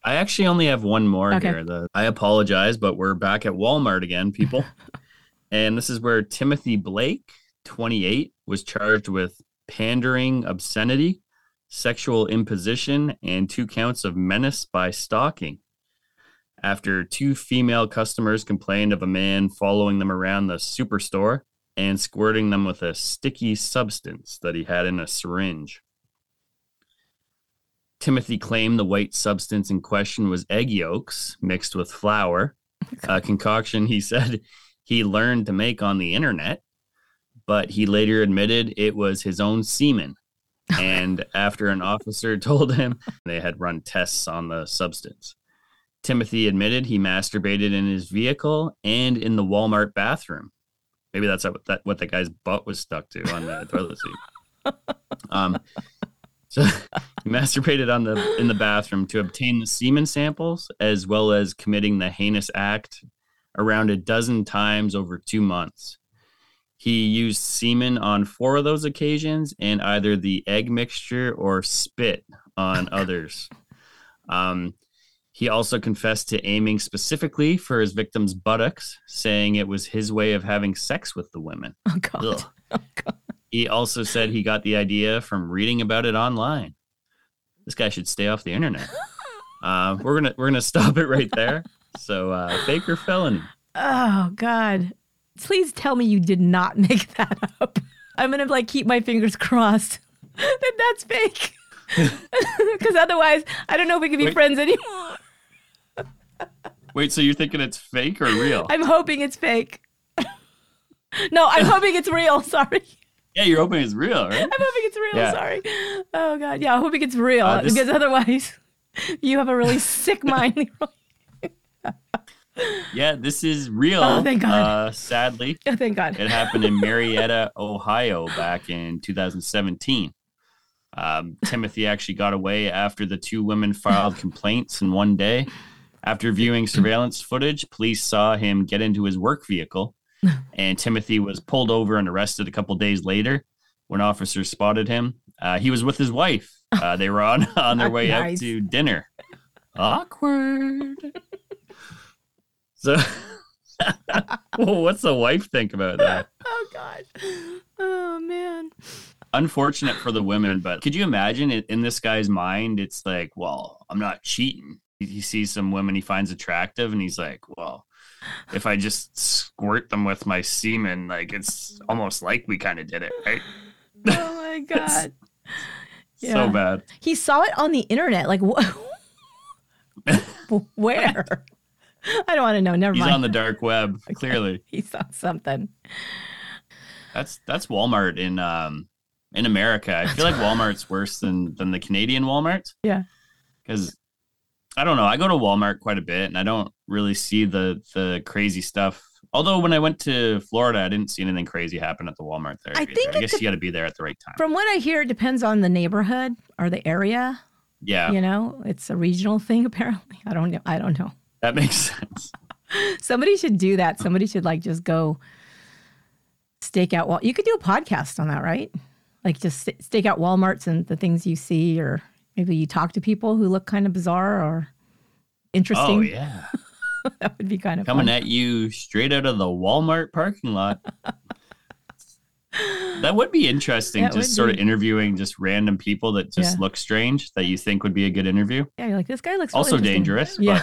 I actually only have one more Okay. here. The, I apologize, but we're back at Walmart again, people. and this is where Timothy Blake, 28, was charged with pandering obscenity, sexual imposition, and two counts of menace by stalking. After two female customers complained of a man following them around the superstore and squirting them with a sticky substance that he had in a syringe. Timothy claimed the white substance in question was egg yolks mixed with flour, a concoction he said he learned to make on the internet, but he later admitted it was his own semen. And after an officer told him they had run tests on the substance, Timothy admitted he masturbated in his vehicle and in the Walmart bathroom. Maybe that's what that what the guy's butt was stuck to on the toilet seat. Um, so he masturbated on the in the bathroom to obtain the semen samples, as well as committing the heinous act around a dozen times over two months. He used semen on four of those occasions, and either the egg mixture or spit on others. Um, he also confessed to aiming specifically for his victim's buttocks, saying it was his way of having sex with the women. Oh god. Oh god. He also said he got the idea from reading about it online. This guy should stay off the internet. Uh, we're gonna we're gonna stop it right there. So uh, fake or felony? Oh god. Please tell me you did not make that up. I'm gonna like keep my fingers crossed that that's fake. Because otherwise, I don't know if we can be Wait. friends anymore. Wait, so you're thinking it's fake or real? I'm hoping it's fake. no, I'm hoping it's real. Sorry. Yeah, you're hoping it's real, right? I'm hoping it's real. Yeah. Sorry. Oh god. Yeah, I'm hoping it's real Uh, this- because otherwise, you have a really sick mind. Yeah, this is real. Oh, thank God. Uh, sadly, Oh, thank God. it happened in Marietta, Ohio, back in 2017. Um, Timothy actually got away after the two women filed complaints in one day. After viewing surveillance footage, police saw him get into his work vehicle, and Timothy was pulled over and arrested a couple days later. When officers spotted him, uh, he was with his wife. Uh, they were on on their way Nice. out to dinner. Awkward. so, well, what's the wife think about that? Oh God. Oh man. Unfortunate for the women, but could you imagine it in this guy's mind? It's like, well, I'm not cheating. He sees some women he finds attractive, and he's like, well, if I just squirt them with my semen, like it's almost like we kind of did it, right? Oh my God. Yeah. So bad. He saw it on the internet. Like, wh- where? I don't want to know. Never He's mind. He's on the dark web, clearly. he saw something. That's that's Walmart in um in America. I feel like Walmart's worse than than the Canadian Walmart. Yeah. Because I don't know. I go to Walmart quite a bit and I don't really see the the crazy stuff. Although when I went to Florida, I didn't see anything crazy happen at the Walmart there. I either. think I guess you got to be there at the right time. From what I hear, it depends on the neighborhood or the area. yeah, You know, it's a regional thing. Apparently, I don't know. I don't know. that makes sense. Somebody should do that. Somebody should like just go stake out. Wal- you could do a podcast on that, right? Like just st- stake out WalMarts and the things you see, or maybe you talk to people who look kind of bizarre or interesting. Oh yeah, that would be kind of coming fun. at you straight out of the Walmart parking lot. That would be interesting, That just sort be. of interviewing just random people that just Yeah. look strange that you think would be a good interview. yeah, you're like this guy looks Also interesting." dangerous, but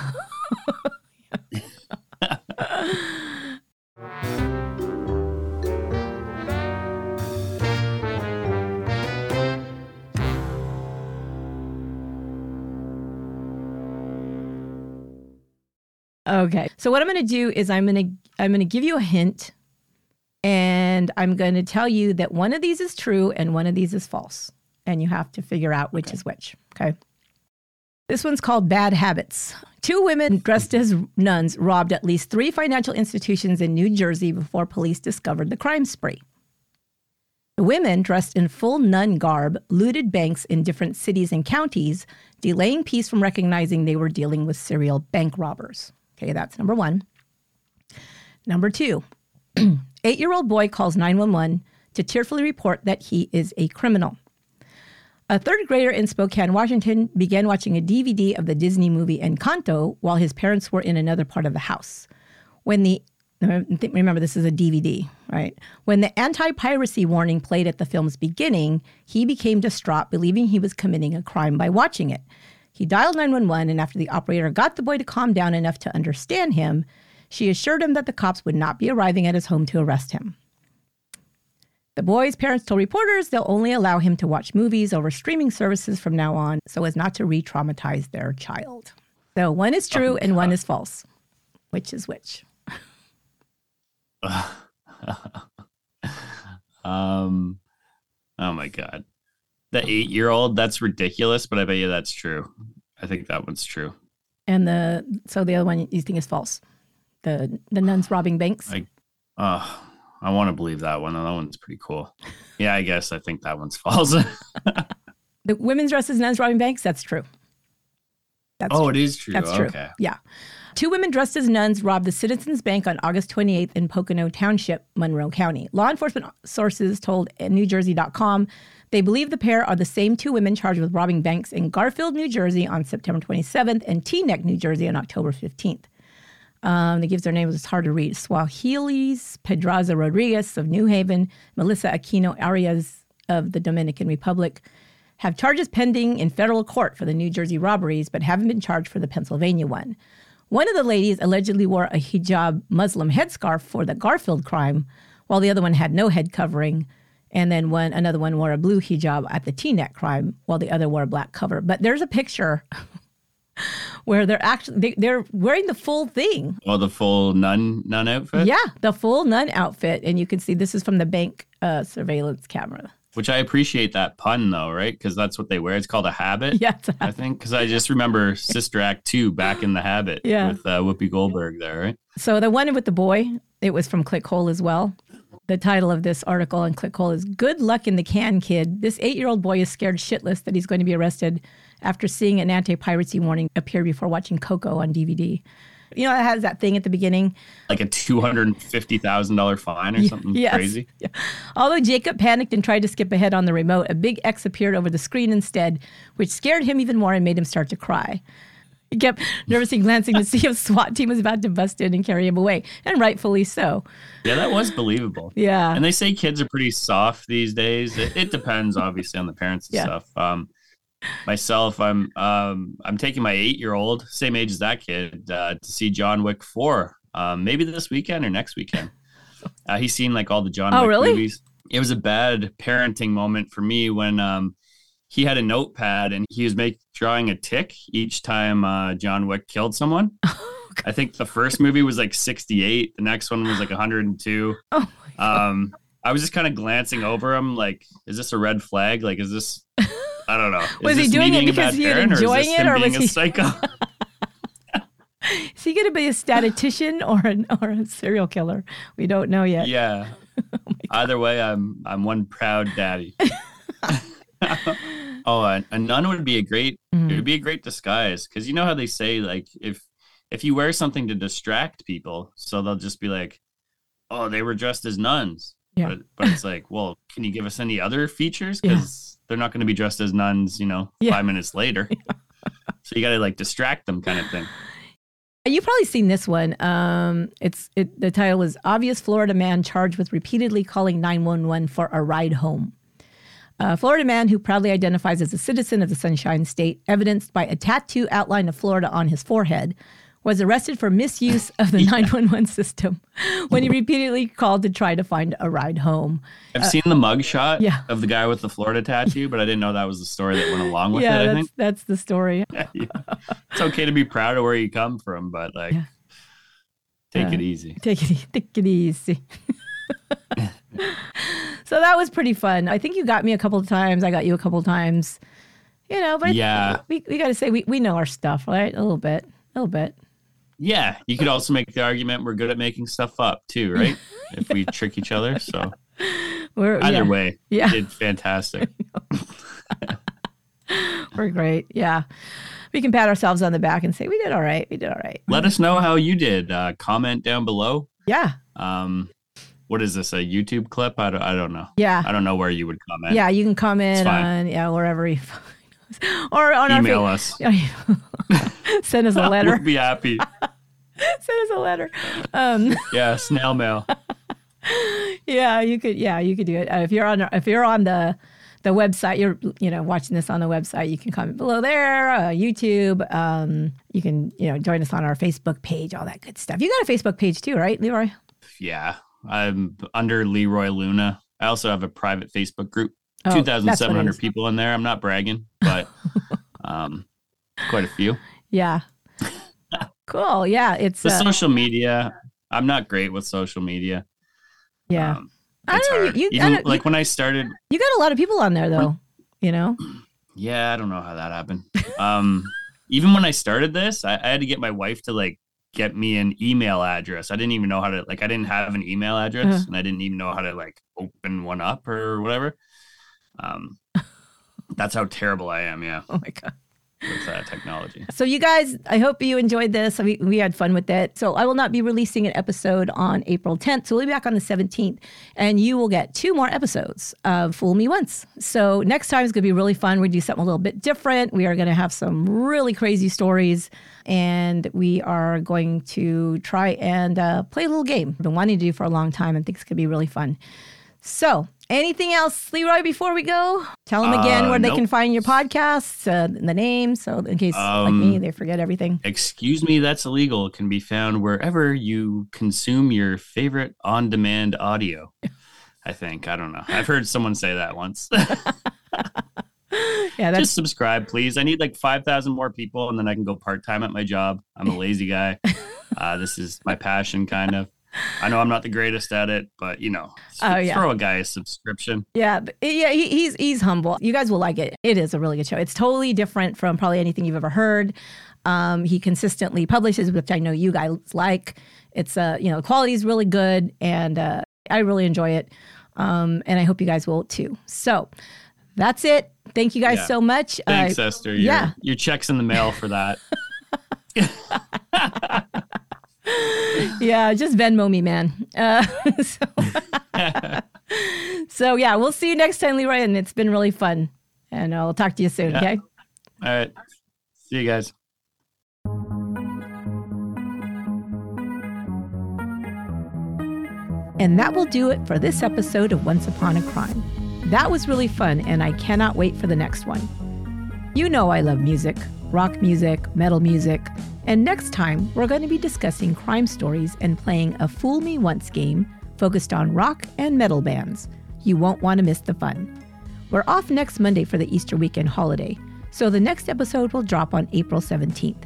Yeah. Okay. So what I'm going to do is I'm going to I'm going to give you a hint and I'm going to tell you that one of these is true and one of these is false. And you have to figure out which is which, okay? This one's called Bad Habits. Two women dressed as nuns robbed at least 3 financial institutions in New Jersey before police discovered the crime spree. The women, dressed in full nun garb, looted banks in different cities and counties, delaying police from recognizing they were dealing with serial bank robbers. Okay, that's number one. Number two, eight year old boy calls 911 to tearfully report that he is a criminal. A third grader in Spokane, Washington, began watching a DVD of the Disney movie Encanto while his parents were in another part of the house. When the remember this is a DVD, right? When the anti-piracy warning played at the film's beginning, he became distraught, believing he was committing a crime by watching it. He dialed 911, and after the operator got the boy to calm down enough to understand him, she assured him that the cops would not be arriving at his home to arrest him. The boy's parents told reporters they'll only allow him to watch movies over streaming services from now on so as not to re traumatize their child. So one is true and one is false. Which is which? um, oh my god, the eight-year-old. That's ridiculous, but I bet you that's true. I think that one's true. And the so the other one you think is false. The the nuns robbing banks. I, oh, I want to believe that one. That one's pretty cool. Yeah, I guess I think that one's false. The women's dressed as nuns robbing banks. That's true. That's oh, true. it is true. That's true. Okay. Yeah. Two women dressed as nuns robbed the Citizens Bank on August 28th in Pocono Township, Monroe County. Law enforcement sources told NewJersey.com they believe the pair are the same two women charged with robbing banks in Garfield, New Jersey on September 27th and Teaneck, New Jersey on October 15th. Um, that gives their names, it's hard to read. Swahilis Pedraza Rodriguez of New Haven, Melissa Aquino Arias of the Dominican Republic have charges pending in federal court for the New Jersey robberies, but haven't been charged for the Pennsylvania one. One of the ladies allegedly wore a hijab Muslim headscarf for the Garfield crime, while the other one had no head covering. And then one another one wore a blue hijab at the Teaneck crime, while the other wore a black cover. But there's a picture where they're actually they, they're wearing the full thing. Oh, the full nun nun outfit. Yeah, the full nun outfit, and you can see this is from the bank uh, surveillance camera. Which I appreciate that pun though, right? Because that's what they wear. It's called a habit. Yeah, I think because I just remember Sister Act two back in the habit. Yeah. With uh, Whoopi Goldberg there, right? So the one with the boy, it was from Clickhole as well. The title of this article on Clickhole is "Good Luck in the Can, Kid." This eight-year-old boy is scared shitless that he's going to be arrested after seeing an anti-piracy warning appear before watching Coco on DVD. You know, it has that thing at the beginning. Like a two hundred and fifty thousand dollar fine or something Yes. crazy. Yeah. Although Jacob panicked and tried to skip ahead on the remote, a big X appeared over the screen instead, which scared him even more and made him start to cry. he kept nervously glancing to see if SWAT team was about to bust in and carry him away, and rightfully so. Yeah, that was believable. Yeah. And they say kids are pretty soft these days. It, it depends, obviously, on the parents and Yeah. stuff. Um, myself, I'm um, I'm taking my eight year old, same age as that kid, uh, to see John Wick four. Um, maybe this weekend or next weekend. Uh, he's seen like all the John Oh, Wick really? movies. It was a bad parenting moment for me when um, he had a notepad and he was make drawing a tick each time uh, John Wick killed someone. I think the first movie was like 68. The next one was like 102 Oh, um i was just kind of glancing over him like is this a red flag? Like is this i don't know. Is Was he doing it because he was enjoying or is this it, or was a he- psycho? Is he going to be a statistician or an, or a serial killer? We don't know yet. yeah. Either way i'm i'm one proud daddy oh a, a nun would be a great it Mhm. would be a great disguise because you know how they say like if if you wear something to distract people so they'll just be like oh they were dressed as nuns Yeah. but, but it's like well can you give us any other features Yeah. because they're not going to be dressed as nuns you know Yeah. five minutes later so you got to like distract them kind of thing You've probably seen this one. Um, it's it, the title is "Obvious Florida Man Charged with Repeatedly Calling 911 for a Ride Home." A Florida man who proudly identifies as a citizen of the Sunshine State, evidenced by a tattoo outline of Florida on his forehead, was arrested for misuse of the 911 system when he repeatedly called to try to find a ride home. i've seen the mug shot Uh, yeah. of the guy with the florida tattoo but i didn't know that was the story that went along with yeah, it i that's that's the story. Yeah. it's okay to be proud of where you come from but like Yeah. take Uh, it easy Take it, take it easy. so that was pretty fun. I think you got me a couple of times. I got you a couple of times. You know, but Yeah. we, we got to say we, we know our stuff, right? A little bit, a little bit. Yeah, you could also make the argument we're good at making stuff up too, right? if we trick each other. So We're either yeah, way, Yeah. did fantastic. we're great. Yeah, we can pat ourselves on the back and say we did all right. We did all right. Let us know how you did. Uh, comment down below. Yeah, Um, what is this? A YouTube clip? I don't, I don't know. yeah, I don't know where you would comment. yeah. You can comment on yeah wherever you find us. or on Email our us. us. Send us a letter. We'll be happy. Send us a letter. Um, Yeah, snail mail. yeah, you could. Yeah, you could do it. Uh, if you're on, if you're on the the website, you're you know watching this on the website. You can comment below there. Uh, YouTube. Um, you can you know join us on our Facebook page. All that good stuff. You got a Facebook page too, right, Leroy? Yeah, I'm under Leroy Luna. I also have a private Facebook group. Oh, Two that's thousand what seven it hundred is. people in there. I'm not bragging, but um, quite a few. Yeah. cool. Yeah, it's The uh, social media. I'm not great with social media. yeah. Um, I don't know, you- Even don't- like when I started, You got a lot of people on there though. You know. yeah, I don't know how that happened. Um, even when I started this, I, I had to get my wife to like get me an email address. I didn't even know how to like. I didn't have an email address, Uh-huh. and I didn't even know how to like open one up or whatever. Um, that's how terrible I am. Yeah, Oh my god. With uh, technology. So you guys, I hope you enjoyed this. We, we had fun with it. So I will not be releasing an episode on April 10th. So we'll be back on the 17th, and you will get two more episodes of Fool Me Once. So next time is going to be really fun. We do something a little bit different. We are going to have some really crazy stories, and we are going to try and uh, play a little game. I've been wanting to do for a long time, and think it's going to be really fun. So, anything else, Leroy, before we go? Tell them again Uh, where they can find your podcasts, uh, the name, so in case, like me, Um, they forget everything. Excuse me, that's illegal. It can be found wherever you consume your favorite on-demand audio. I think I don't know. I've heard someone say that once. Yeah, that's Just subscribe, please. I need like five thousand more people, and then I can go part time at my job. I'm a lazy guy. Uh, this is my passion, kind of. I know I'm not the greatest at it, but you know, Oh, yeah. throw a guy a subscription. yeah, yeah. He, he's he's humble. You guys will like it. It is a really good show. It's totally different from probably anything you've ever heard. Um, he consistently publishes, which I know you guys like. It's uh, you know, the quality is really good, and uh, I really enjoy it. Um, and I hope you guys will too. So that's it. Thank you guys Yeah. so much. Thanks, Uh, Esther. Your, yeah. your check's in the mail for that. yeah, just Venmo me, man. Uh, so, so, yeah, we'll see you next time, Leroy. And it's been really fun. And I'll talk to you soon. Yeah. Okay. All right. See you guys. And that will do it for this episode of Once Upon a Crime. That was really fun, and I cannot wait for the next one. You know I love music rock music, metal music, and next time we're going to be discussing crime stories and playing a Fool Me Once game focused on rock and metal bands. You won't want to miss the fun. We're off next Monday for the Easter weekend holiday, so the next episode will drop on April 17th.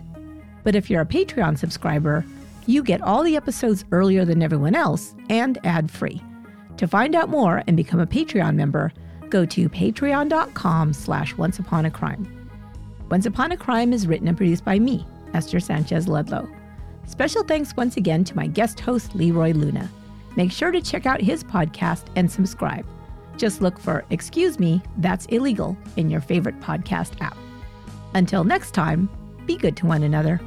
But if you're a Patreon subscriber, you get all the episodes earlier than everyone else and ad free. To find out more and become a Patreon member, go to patreon.com slash onceuponacrime. Once Upon a Crime is written and produced by me, Esther Sanchez Ludlow. Special thanks once again to my guest host, Leroy Luna. Make sure to check out his podcast and subscribe. Just look for Excuse Me, That's Illegal in your favorite podcast app. Until next time, be good to one another.